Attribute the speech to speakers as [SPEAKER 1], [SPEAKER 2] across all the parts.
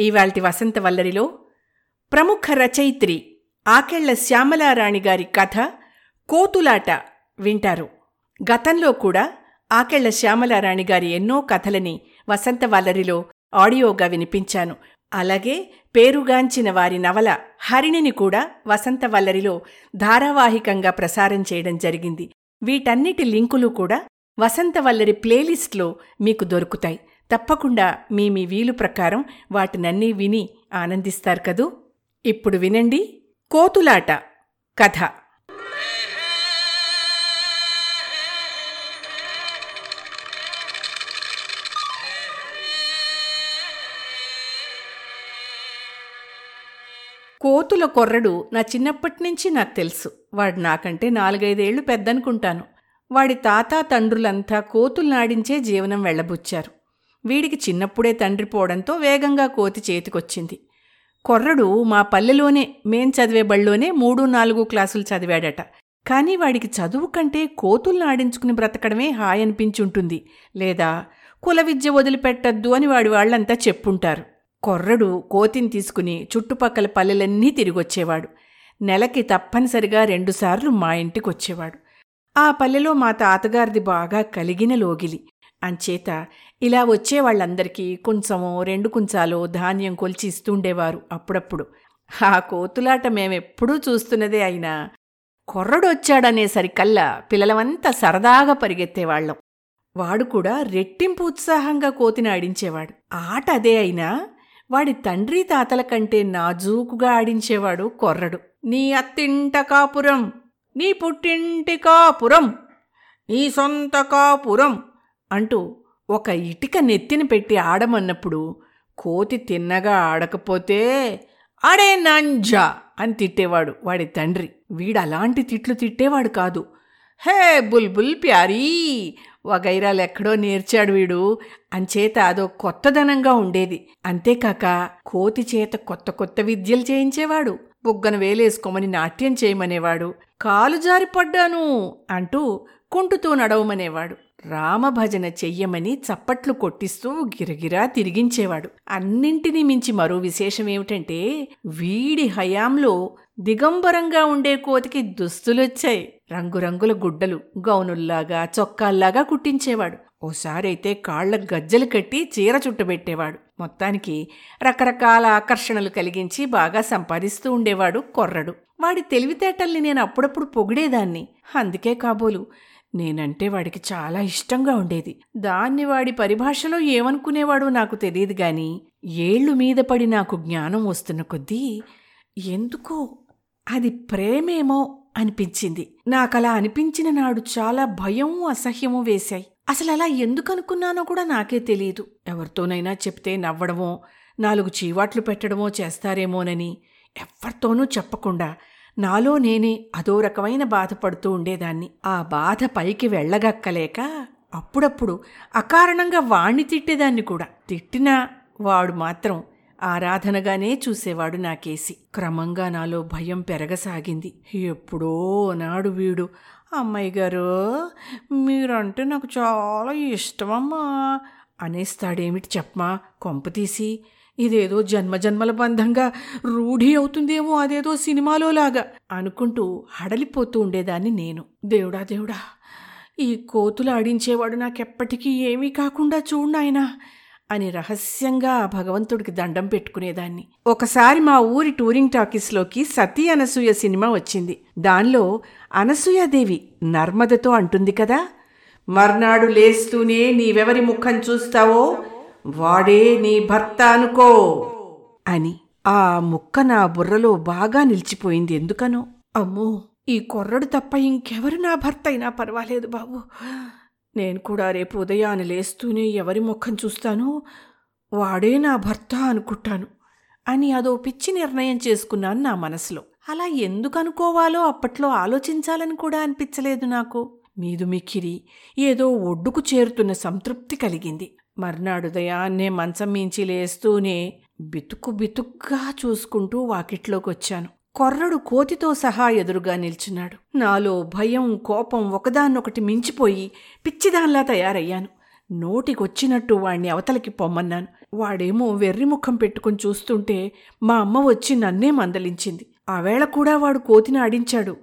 [SPEAKER 1] ఇవాల్టి వసంత వల్లరిలో ప్రముఖ రచయిత్రి ఆకెళ్ళ శ్యామలారాణి గారి కథ కోతులాట వింటారు. గతంలో కూడా ఆకెళ్ళ శ్యామలారాణి గారి ఎన్నో కథలని వసంత వల్లరిలో ఆడియోగా వినిపించాను. అలాగే పేరుగాంచిన వారి నవల హరిణిని కూడా వసంత వల్లరిలో ధారావాహికంగా ప్రసారం చేయడం జరిగింది. వీటన్నిటి లింకులు కూడా వసంత వల్లరి ప్లేలిస్ట్లో మీకు దొరుకుతాయి. తప్పకుండా మీ మీ వీలు ప్రకారం వాటినన్నీ విని ఆనందిస్తారు కదూ? ఇప్పుడు వినండి. కోతులాట కథ. కోతుల కొర్రడు నా చిన్నప్పటినుంచి నాకు తెలుసు. వాడు నాకంటే నాలుగైదేళ్ళు పెద్దనుకుంటాను. వాడి తాత తండ్రులంతా కోతుల్నాడించే జీవనం వెళ్ళబుచ్చారు. వీడికి చిన్నప్పుడే తండ్రి పోవడంతో వేగంగా కోతి చేతికొచ్చింది. కొర్రడు మా పల్లెలోనే మేం చదివే బళ్ళోనే మూడు నాలుగు క్లాసులు చదివాడట. కానీ వాడికి చదువు కంటే కోతుల్ని ఆడించుకుని బ్రతకడమే హాయ్ అనిపించుంటుంది. లేదా కుల విద్య వదిలిపెట్టద్దు అని వాడి వాళ్ళంతా చెప్పుంటారు. కొర్రడు కోతిని తీసుకుని చుట్టుపక్కల పల్లెలన్నీ తిరిగొచ్చేవాడు. నెలకి తప్పనిసరిగా రెండుసార్లు మా ఇంటికొచ్చేవాడు. ఆ పల్లెలో మా తాతగారిది బాగా కలిగిన లోగిలి. అంచేత ఇలా వచ్చే వాళ్ళందరికీ కొంచెమో రెండు కుంచాలో ధాన్యం కొలిచి ఇస్తుండేవారు అప్పుడప్పుడు. ఆ కోతులాట మేమెప్పుడూ చూస్తున్నదే అయినా కొర్రడొచ్చాడనేసరికల్లా పిల్లలమంతా సరదాగా పరిగెత్తేవాళ్ళం. వాడు కూడా రెట్టింపు ఉత్సాహంగా కోతిని ఆడించేవాడు. ఆట అదే అయినా వాడి తండ్రి తాతల కంటే నాజూకుగా ఆడించేవాడు కొర్రడు. నీ అత్తింట కాపురం నీ పుట్టింటి కాపురం నీ సొంత కాపురం. అంటూ ఒక ఇటిక నెత్తిన పెట్టి ఆడమన్నప్పుడు కోతి తిన్నగా ఆడకపోతే అడే నంజా అని తిట్టేవాడు వాడి తండ్రి. వీడు అలాంటి తిట్లు తిట్టేవాడు కాదు. హే బుల్బుల్ ప్యారీ వగైరాలు ఎక్కడో నేర్చాడు వీడు. అంచేత అదో కొత్తదనంగా ఉండేది. అంతేకాక కోతి చేత కొత్త కొత్త విద్యలు చేయించేవాడు. బుగ్గన వేలేసుకోమని నాట్యం చేయమనేవాడు. కాలు జారిపడ్డాను అంటూ కుంటుతూ నడవమనేవాడు. రామభజన చెయ్యమని చప్పట్లు కొట్టిస్తూ గిరగిరా తిరిగించేవాడు. అన్నింటినీ మించి మరో విశేషమేమిటంటే వీడి హయాంలో దిగంబరంగా ఉండే కోతికి దుస్తులొచ్చాయి. రంగురంగుల గుడ్డలు గౌనుల్లాగా చొక్కాల్లాగా కుట్టించేవాడు. ఓసారైతే కాళ్ళ గజ్జలు కట్టి చీర చుట్టబెట్టేవాడు. మొత్తానికి రకరకాల ఆకర్షణలు కలిగించి బాగా సంపాదిస్తూ ఉండేవాడు కొర్రడు. వాడి తెలివితేటల్ని నేను అప్పుడప్పుడు పొగిడేదాన్ని. అందుకే కాబోలు నేనంటే వాడికి చాలా ఇష్టంగా ఉండేది. దాన్ని వాడి పరిభాషలో ఏమనుకునేవాడో నాకు తెలియదు గాని ఏళ్ళు మీద పడి నాకు జ్ఞానం వస్తున్న కొద్దీ ఎందుకో అది ప్రేమేమో అనిపించింది. నాకలా అనిపించిన నాడు చాలా భయము అసహ్యము వేశాయి. అసలు అలా ఎందుకు అనుకున్నానో కూడా నాకే తెలియదు. ఎవరితోనైనా చెప్తే నవ్వడమో నాలుగు చీవాట్లు పెట్టడమో చేస్తారేమోనని ఎవరితోనూ చెప్పకుండా నాలో నేనే అదో రకమైన బాధపడుతూ ఉండేదాన్ని. ఆ బాధ పైకి వెళ్ళగక్కలేక అప్పుడప్పుడు అకారణంగా వాణ్ణి తిట్టేదాన్ని కూడా. తిట్టినా వాడు మాత్రం ఆరాధనగానే చూసేవాడు నాకేసి క్రమంగా నాలో భయం పెరగసాగింది. ఎప్పుడో నాడు వీడు. అమ్మాయి గారు మీరంటే నాకు చాలా ఇష్టమమ్మా అనేస్తాడేమిటి చెప్పమా? కొంపతీసి ఇదేదో జన్మజన్మల బంధంగా రూఢి అవుతుందేమో అదేదో సినిమాలో లాగా అనుకుంటూ హడలిపోతూ ఉండేదాన్ని నేను. దేవుడా దేవుడా ఈ కోతులు ఆడించేవాడు నాకెప్పటికీ ఏమీ కాకుండా చూడాయనా అని రహస్యంగా ఆ భగవంతుడికి దండం పెట్టుకునేదాన్ని. ఒకసారి మా ఊరి టూరింగ్ టాకీస్లోకి సతీ అనసూయ సినిమా వచ్చింది. దానిలో అనసూయాదేవి నర్మదతో అంటుంది కదా మర్నాడు లేస్తూనే నీవెవరి ముఖం చూస్తావో వాడే నీ భర్త అనుకో. అని ఆ ముక్క నా బుర్రలో బాగా నిలిచిపోయింది ఎందుకనో. అమ్మో ఈ కొర్రడు తప్ప ఇంకెవరు నా భర్త అయినా పర్వాలేదు బాబు. నేను కూడా రేపు ఉదయాన లేస్తూనే ఎవరి ముఖం చూస్తానో వాడే నా భర్త అనుకుంటాను అని అదో పిచ్చి నిర్ణయం చేసుకున్నాను నా మనసులో. అలా ఎందుకు అనుకోవాలో అప్పట్లో ఆలోచించాలని కూడా అనిపించలేదు నాకు. మీదు మిక్కిరి ఏదో ఒడ్డుకు చేరుతున్న సంతృప్తి కలిగింది. మర్నాడు ఉదయాన్నే మంచం మించి లేస్తూనే బితుకు బితుక్గా చూసుకుంటూ వాకిట్లోకొచ్చాను. కొర్రడు కోతితో సహా ఎదురుగా నిల్చున్నాడు. నాలో భయం కోపం ఒకదాన్నొకటి మించిపోయి పిచ్చిదాన్లా తయారయ్యాను. నోటికొచ్చినట్టు వాణ్ణి అవతలకి పొమ్మన్నాను. వాడేమో వెర్రి ముఖం పెట్టుకుని చూస్తుంటే మా అమ్మ వచ్చి నన్నే మందలించింది. ఆవేళ కూడా వాడు కోతిని ఆడించాడు.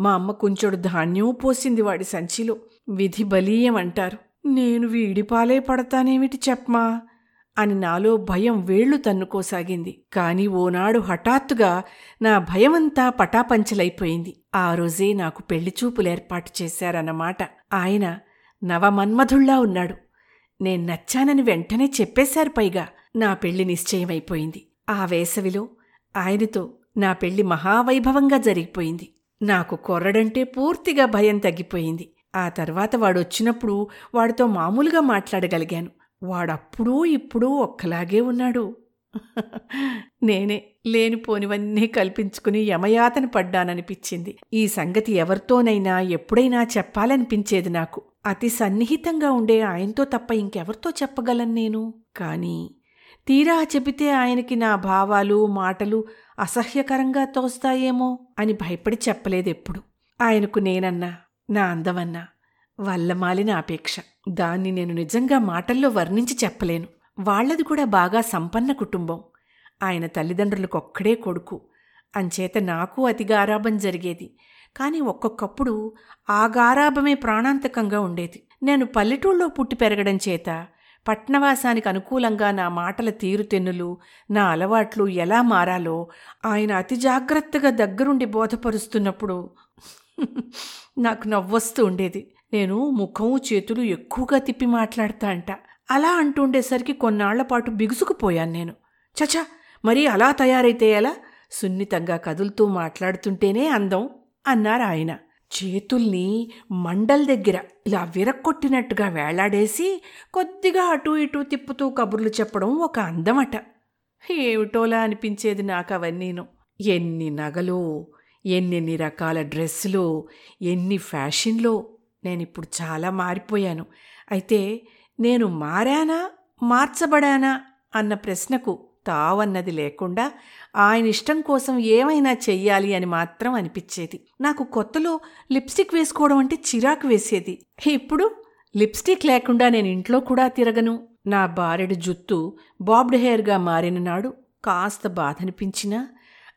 [SPEAKER 1] మా అమ్మ కొంచెడు ధాన్యం పోసింది వాడి సంచిలో. విధి బలీయం అంటారు నేను వీడిపాలే పడతానేమిటి చెప్పమా? అని నాలో భయం వేళ్ళు తన్నుకోసాగింది. కాని ఓనాడు హఠాత్తుగా నా భయమంతా పటాపంచలైపోయింది. ఆ రోజే నాకు పెళ్ళి చూపులేర్పాటు చేశారన్నమాట. ఆయన నవమన్మధుళ్ళా ఉన్నాడు. నేను నచ్చానని వెంటనే చెప్పేశారు పైగా నా పెళ్ళి నిశ్చయమైపోయింది. ఆ వేసవిలో ఆయనతో నా పెళ్ళి మహావైభవంగా జరిగిపోయింది. నాకు కొర్రడంటే పూర్తిగా భయం తగ్గిపోయింది. ఆ తర్వాత వాడొచ్చినప్పుడు వాడితో మామూలుగా మాట్లాడగలిగాను. వాడప్పుడూ ఇప్పుడూ ఒక్కలాగే ఉన్నాడు. నేనే లేనిపోనివన్నీ కల్పించుకుని యమయాతన పడ్డాననిపించింది ఈ సంగతి ఎవరితోనైనా ఎప్పుడైనా చెప్పాలనిపించేది నాకు. అతి సన్నిహితంగా ఉండే ఆయనతో తప్ప ఇంకెవరితో చెప్పగలను నేను? కానీ తీరా చెబితే ఆయనకి నా భావాలు మాటలు అసహ్యకరంగా తోస్తాయేమో అని భయపడి చెప్పలేదెప్పుడు. ఆయనకు నేనన్నా నా అందమన్న వల్లమాలిన అపేక్ష. దాన్ని నేను నిజంగా మాటల్లో వర్ణించి చెప్పలేను. వాళ్ళది కూడా బాగా సంపన్న కుటుంబం. ఆయన తల్లిదండ్రులకొక్కడే కొడుకు. అంచేత నాకు అతి గారాభం జరిగేది. కానీ ఒక్కొక్కప్పుడు ఆ గారాభమే ప్రాణాంతకంగా ఉండేది. నేను పల్లెటూళ్ళలో పుట్టి పెరగడం చేత పట్నవాసానికి అనుకూలంగా నా మాటల తీరుతెన్నులు నా అలవాట్లు ఎలా మారాలో ఆయన అతి జాగ్రత్తగా దగ్గరుండి బోధపరుస్తున్నప్పుడు నాకు నవ్వొస్తూ ఉండేది. నేను ముఖం చేతులు ఎక్కువగా తిప్పి మాట్లాడతా అంట. అలా అంటుండేసరికి కొన్నాళ్ళ పాటు బిగుసుకుపోయాను నేను. చచా మరీ అలా తయారైతే ఎలా? సున్నితంగా కదులుతూ మాట్లాడుతుంటేనే అందం అన్నారు ఆయన. చేతుల్ని మండల్ దగ్గర ఇలా విరక్కొట్టినట్టుగా వేలాడేసి కొద్దిగా అటూ ఇటూ తిప్పుతూ కబుర్లు చెప్పడం ఒక అందమట. ఏమిటోలా అనిపించేది నాకు అవన్నీను ఎన్ని నగలు ఎన్నెన్ని రకాల డ్రెస్సులు ఎన్ని ఫ్యాషన్లో నేనిప్పుడు చాలా మారిపోయాను. అయితే నేను మారానా మార్చబడానా అన్న ప్రశ్నకు తావన్నది లేకుండా ఆయన ఇష్టం కోసం ఏమైనా చెయ్యాలి అని మాత్రం అనిపించేది. నాకు కొత్తలో లిప్స్టిక్ వేసుకోవడం అంటే చిరాకు వేసేది. ఇప్పుడు లిప్స్టిక్ లేకుండా నేను ఇంట్లో కూడా తిరగను. నా బారెడు జుత్తు బాబ్డ్ హెయిర్గా మారిన నాడు కాస్త బాధనిపించినా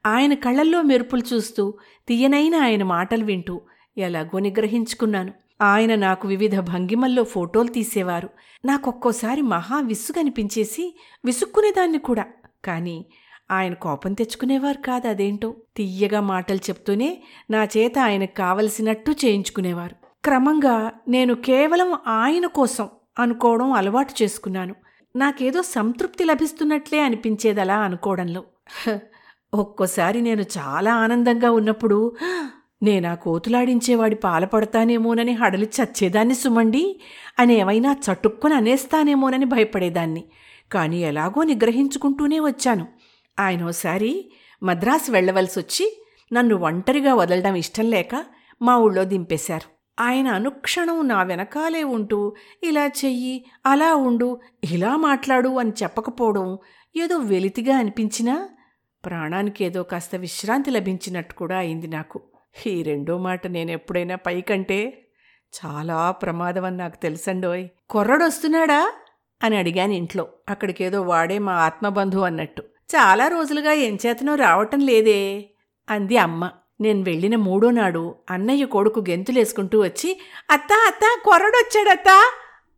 [SPEAKER 1] ఆయన కళ్ళల్లో మెరుపులు చూస్తూ తీయనైన ఆయన మాటలు వింటూ ఎలాగో నిగ్రహించుకున్నాను. ఆయన నాకు వివిధ భంగిమల్లో ఫోటోలు తీసేవారు. నాకొక్కోసారి మహా విసుగనిపించేసి విసుక్కునేదాన్ని కూడా. కానీ ఆయన కోపం తెచ్చుకునేవారు కాదు అదేంటో. తీయగా మాటలు చెప్తూనే నా చేత ఆయనకు కావలసినట్టు చేయించుకునేవారు. క్రమంగా నేను కేవలం ఆయన కోసం అనుకోవడం అలవాటు చేసుకున్నాను. నాకేదో సంతృప్తి లభిస్తున్నట్లే అనిపించేదలా అనుకోవడంలో. ఒక్కోసారి నేను చాలా ఆనందంగా ఉన్నప్పుడు నేనా కోతులాడించేవాడి పాలపడతానేమోనని హడలి చచ్చేదాన్ని సుమండి. అని ఏమైనా చటుక్కుని అనేస్తానేమోనని భయపడేదాన్ని. కానీ ఎలాగో నిగ్రహించుకుంటూనే వచ్చాను. ఆయన ఒకసారి మద్రాసు వెళ్ళవలసి వచ్చి నన్ను ఒంటరిగా వదలడం ఇష్టం లేక మా ఊళ్ళో దింపేశారు. ఆయన అనుక్షణం నా వెనకాలే ఉంటూ ఇలా చెయ్యి అలా ఉండు ఇలా మాట్లాడు అని చెప్పకపోవడం ఏదో వెలితిగా అనిపించినా ప్రాణానికి ఏదో కాస్త విశ్రాంతి లభించినట్టు కూడా అయింది నాకు. ఈ రెండో మాట నేను ఎప్పుడైనా పైకంటే చాలా ప్రమాదం అని నాకు తెలుసండోయ్. కొర్రడొస్తున్నాడా? అని అడిగాను ఇంట్లో. అక్కడికేదో వాడే మా ఆత్మబంధువు అన్నట్టు. చాలా రోజులుగా ఎంచేతనో రావటం లేదే అంది అమ్మ. నేను వెళ్ళిన మూడో నాడు అన్నయ్య కొడుకు గెంతులేసుకుంటూ వచ్చి అత్తా అత్తా కొర్రడొచ్చాడత్తా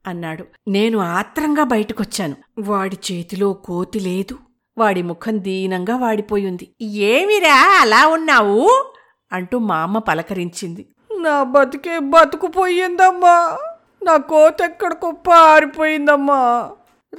[SPEAKER 1] అన్నాడు. నేను ఆత్రంగా బయటకొచ్చాను. వాడి చేతిలో కోతి లేదు. వాడి ముఖం దీనంగా వాడిపోయింది. ఏమిరా అలా ఉన్నావు? అంటూ మా అమ్మ పలకరించింది.
[SPEAKER 2] నా బతికే బతుకుపోయిందమ్మా నా కోత ఎక్కడికో పారిపోయిందమ్మా.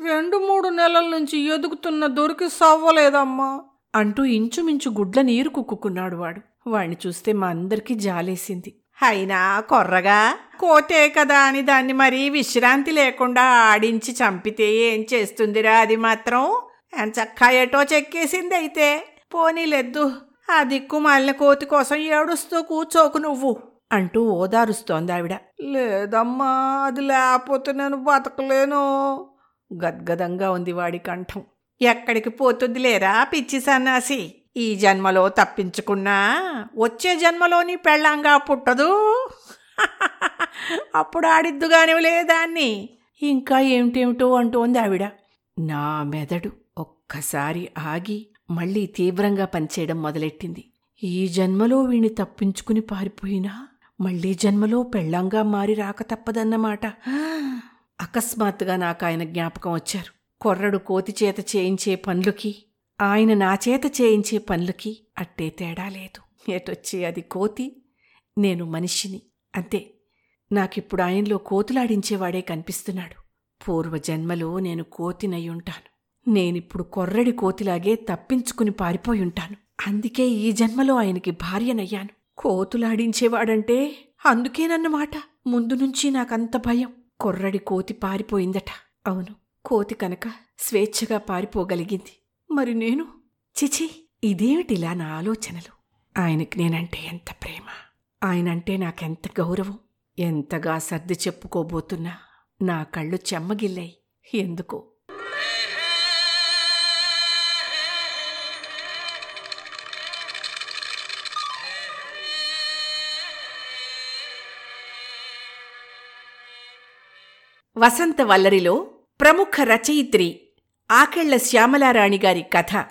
[SPEAKER 2] రెండు మూడు నెలల నుంచి ఎదుగుతున్న దొరికి సవ్వలేదమ్మా.
[SPEAKER 1] అంటూ ఇంచుమించు గుడ్ల నీరు కుక్కుకున్నాడు వాడు. వాణ్ణి చూస్తే మా అందరికీ జాలేసింది. అయినా కొర్రగా కోతే కదా అని దాన్ని మరీ విశ్రాంతి లేకుండా ఆడించి చంపితే ఏం చేస్తుందిరా అది మాత్రం? చక్కా ఏటో చెక్కేసింది అయితే పోనీలెద్దు ఆ దిక్కుమాలిన కోతి కోసం ఏడుస్తూ కూర్చోకు నువ్వు అంటూ ఓదారుస్తోంది ఆవిడ.
[SPEAKER 2] లేదమ్మా అది లేకపోతే నేను బతకలేను
[SPEAKER 1] గద్గదంగా ఉంది వాడి కంఠం. ఎక్కడికి పోతుంది లేరా పిచ్చి సన్నాసి? ఈ జన్మలో తప్పించుకున్నా వచ్చే జన్మలో నీ పెళ్ళంగా పుట్టదు. అప్పుడు ఆడిద్దుగానే లేదాన్ని ఇంకా ఏమిటేమిటో అంటోంది ఆవిడ. నా మెదడు. ఒక్కసారి ఆగి మళ్ళీ తీవ్రంగా పనిచేయడం మొదలెట్టింది. ఈ జన్మలో వీణ్ణి తప్పించుకుని పారిపోయినా మళ్ళీ జన్మలో పెళ్ళంగా మారి రాక తప్పదన్నమాట. అకస్మాత్తుగా నాకు ఆయన జ్ఞాపకం వచ్చారు. కొర్రడు కోతి చేత చేయించే పనులకి ఆయన నా చేత చేయించే పనులకి అట్టే తేడా లేదు. ఎటొచ్చి అది కోతి? నేను మనిషిని. అంతే. నాకిప్పుడు ఆయనలో కోతులాడించేవాడే కనిపిస్తున్నాడు. పూర్వజన్మలో నేను కోతినయ్యుంటాను నేనిప్పుడు కొర్రడి కోతిలాగే తప్పించుకుని పారిపోయుంటాను అందుకే ఈ జన్మలో ఆయనకి భార్యనయ్యాను. కోతులాడించేవాడంటే అందుకేనన్నమాట ముందు నుంచి నాకంత భయం. కొర్రడి కోతి పారిపోయిందట. అవును కోతి కనుక స్వేచ్ఛగా పారిపోగలిగింది. మరి నేను? చిచి ఇదేమిటిలా నా ఆలోచనలు? ఆయనకి నేనంటే ఎంత ప్రేమ? ఆయనంటే నాకెంత గౌరవం? ఎంతగా సర్ది చెప్పుకోబోతున్నా? నా కళ్ళు చెమ్మగిల్లాయి. ఎందుకో? వసంత వల్లరిలో ప్రముఖ రచయిత్రి ఆకెళ్ళ శ్యామలారాణి గారి కథ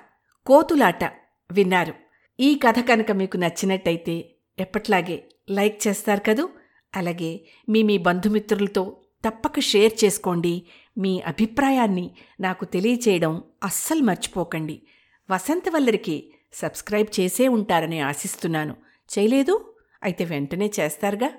[SPEAKER 1] కోతులాట విన్నారు. ఈ కథ కనుక మీకు నచ్చినట్టయితే ఎప్పట్లాగే లైక్ చేస్తారు కదూ? అలాగే మీ మీ బంధుమిత్రులతో తప్పక షేర్ చేసుకోండి. మీ అభిప్రాయాన్ని నాకు తెలియచేయడం అస్సలు మర్చిపోకండి. వసంతవల్లరికి సబ్స్క్రైబ్ చేసే ఉంటారని ఆశిస్తున్నాను. చేయలేదు? అయితే వెంటనే చేస్తారుగా?